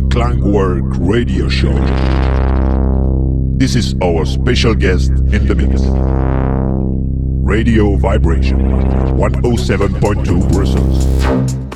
the Klangwork radio show. This is our special guest in the mix. Radio Vibration 107.2 Brussels.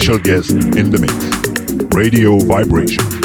Special guest in the mix, Radio Vibration.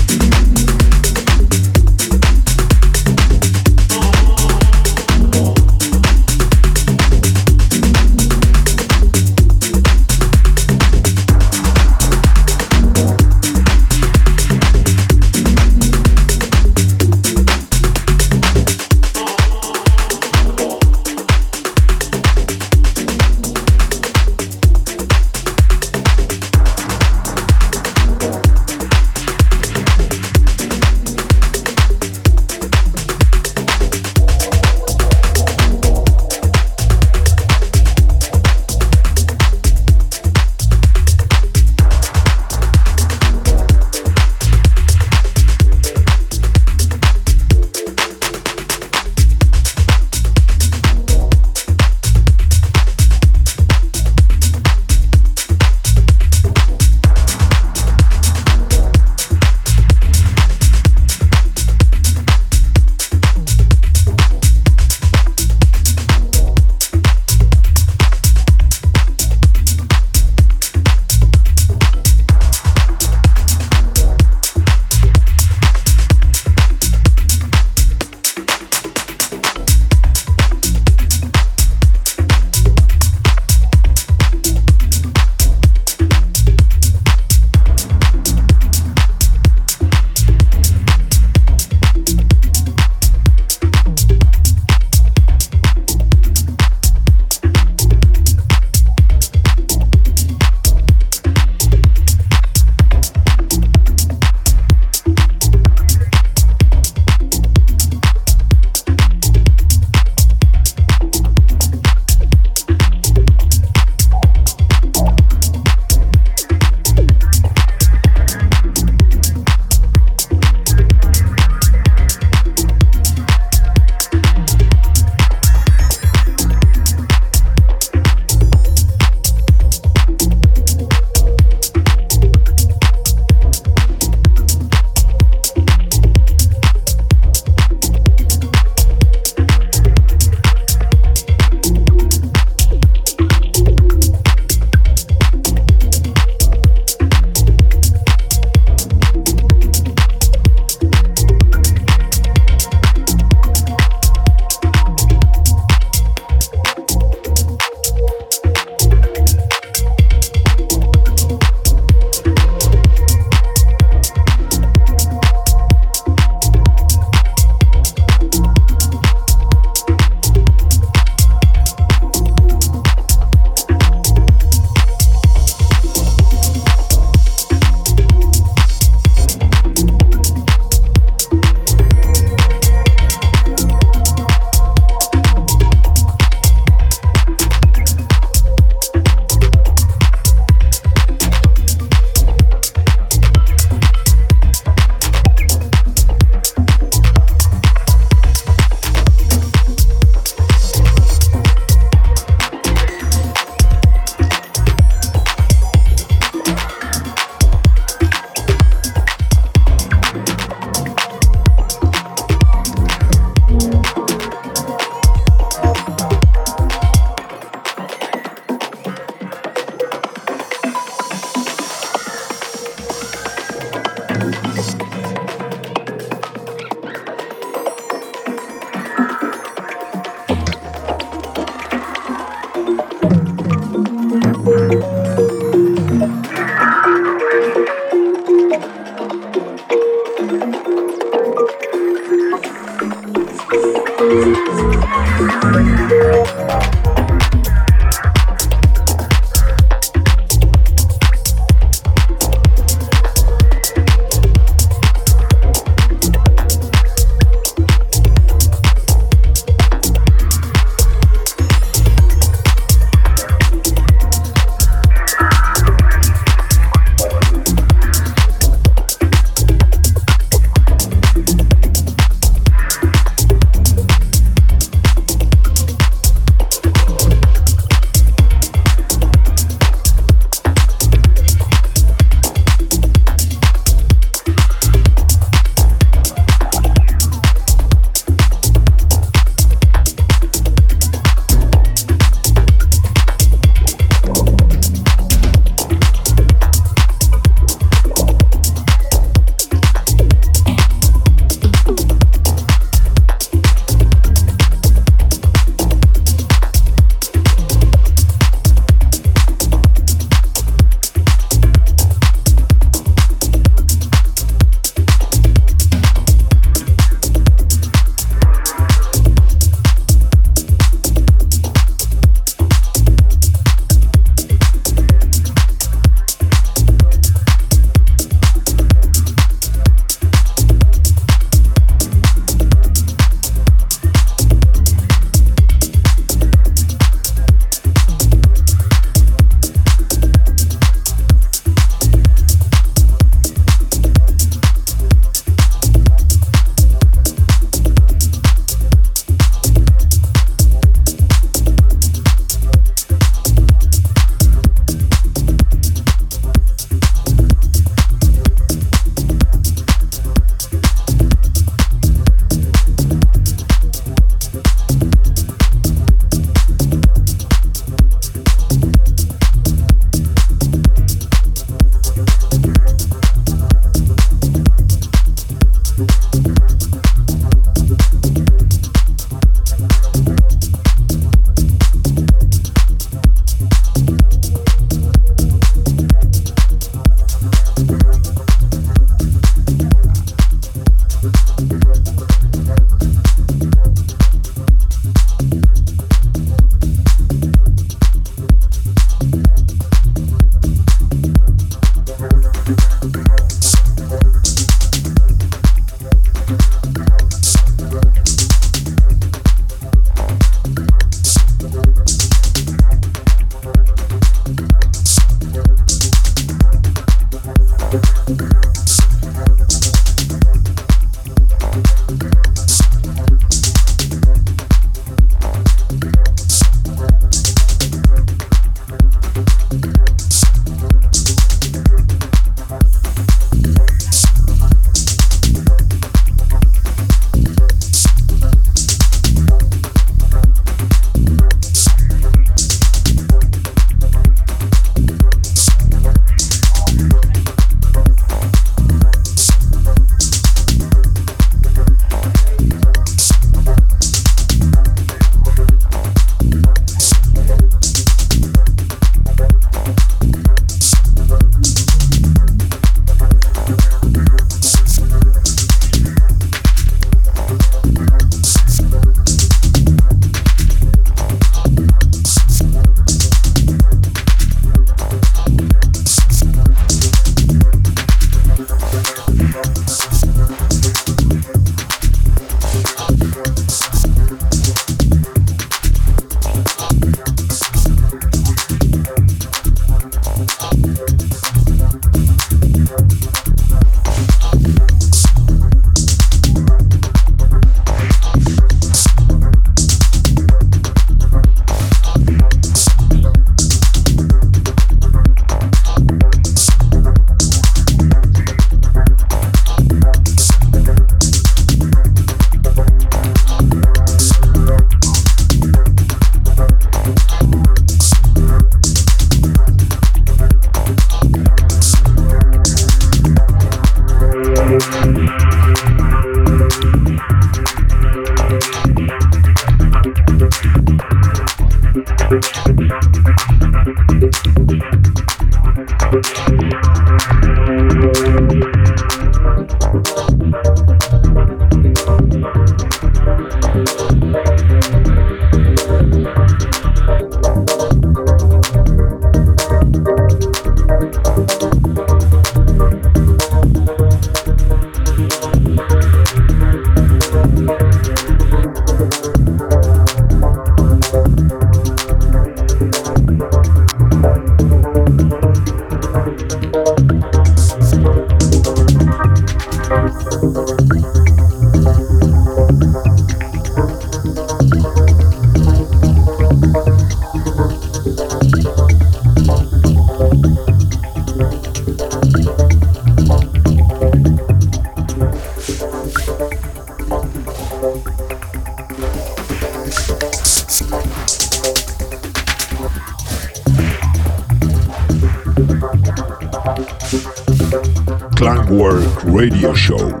Radio Show.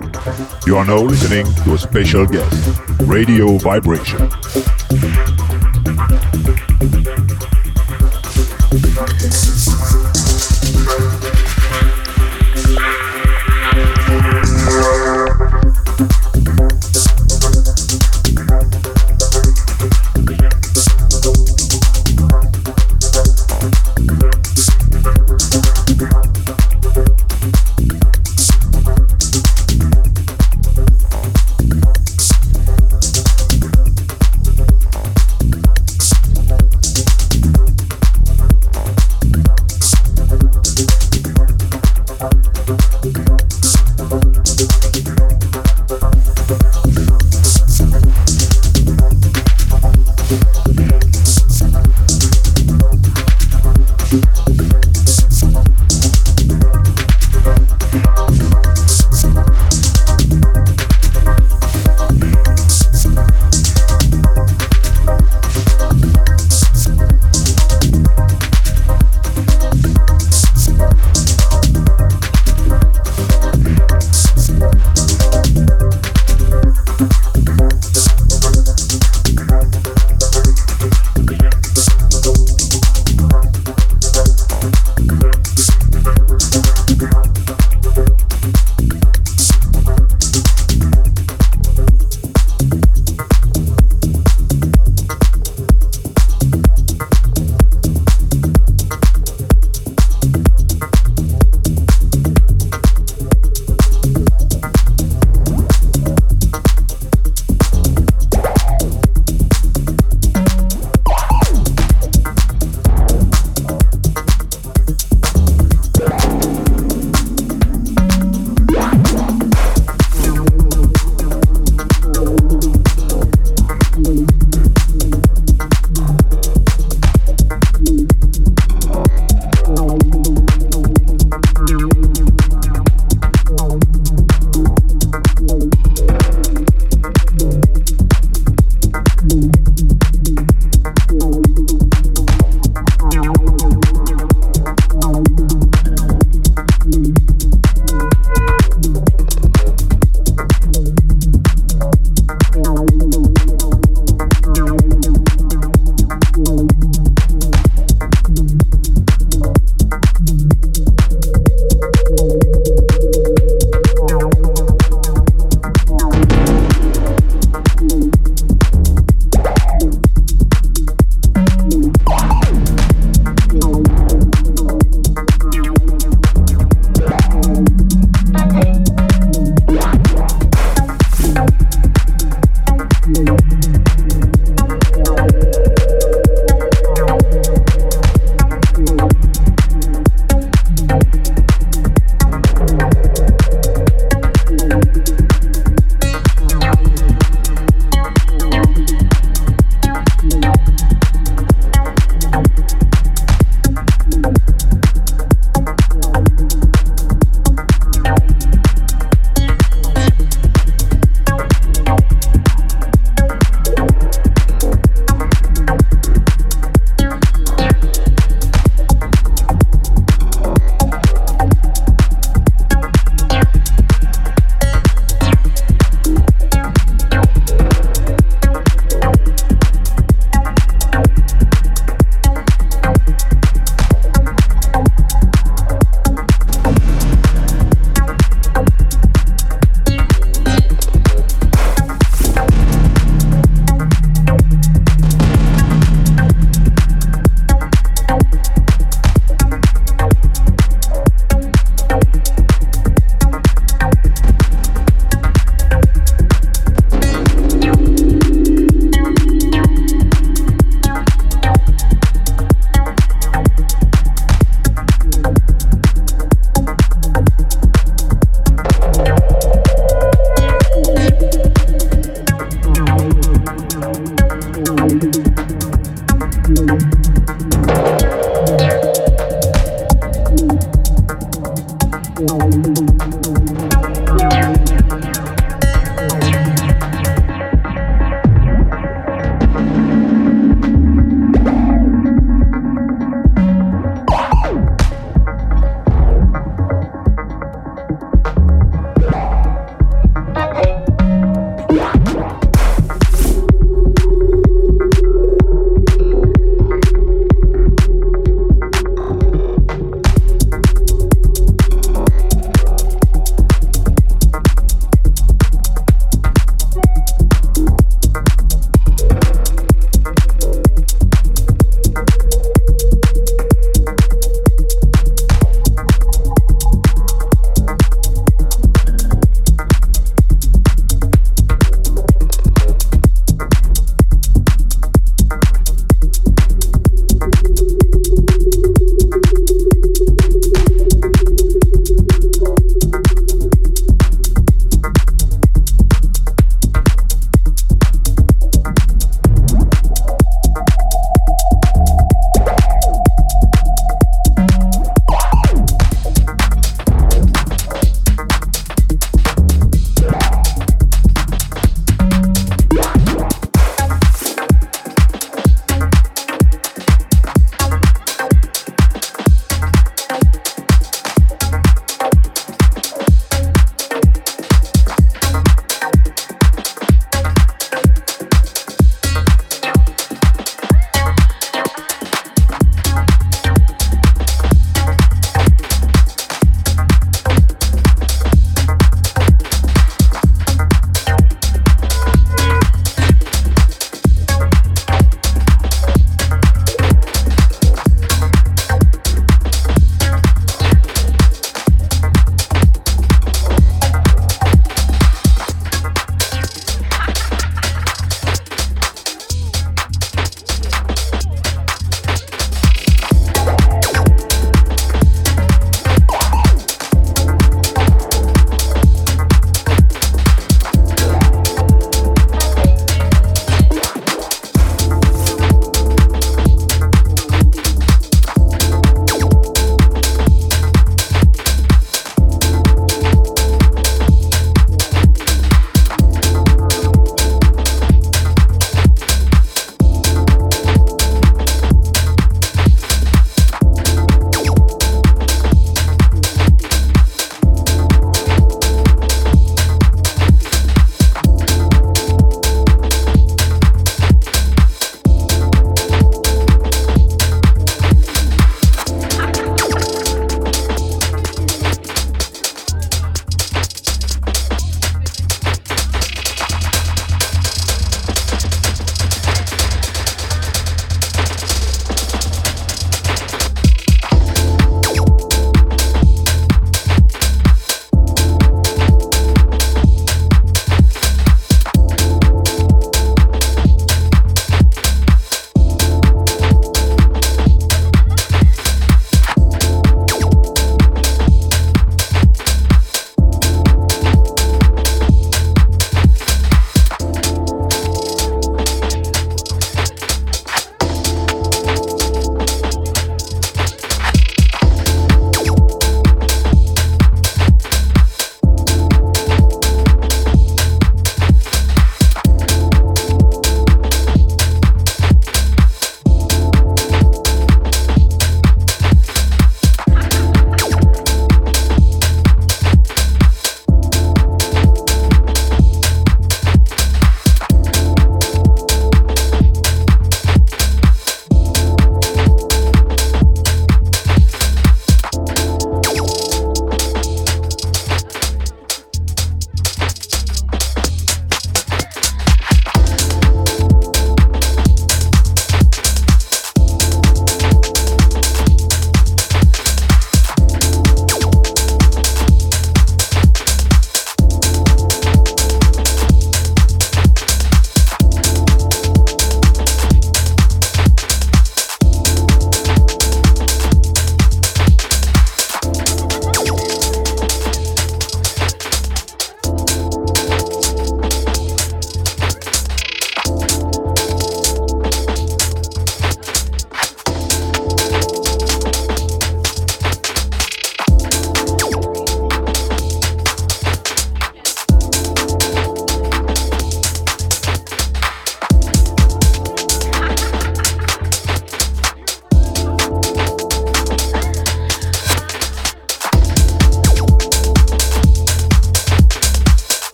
You are now listening to a special guest, Radio Vibration.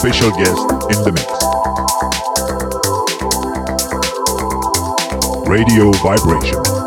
Special guest in the mix. Radio Vibration.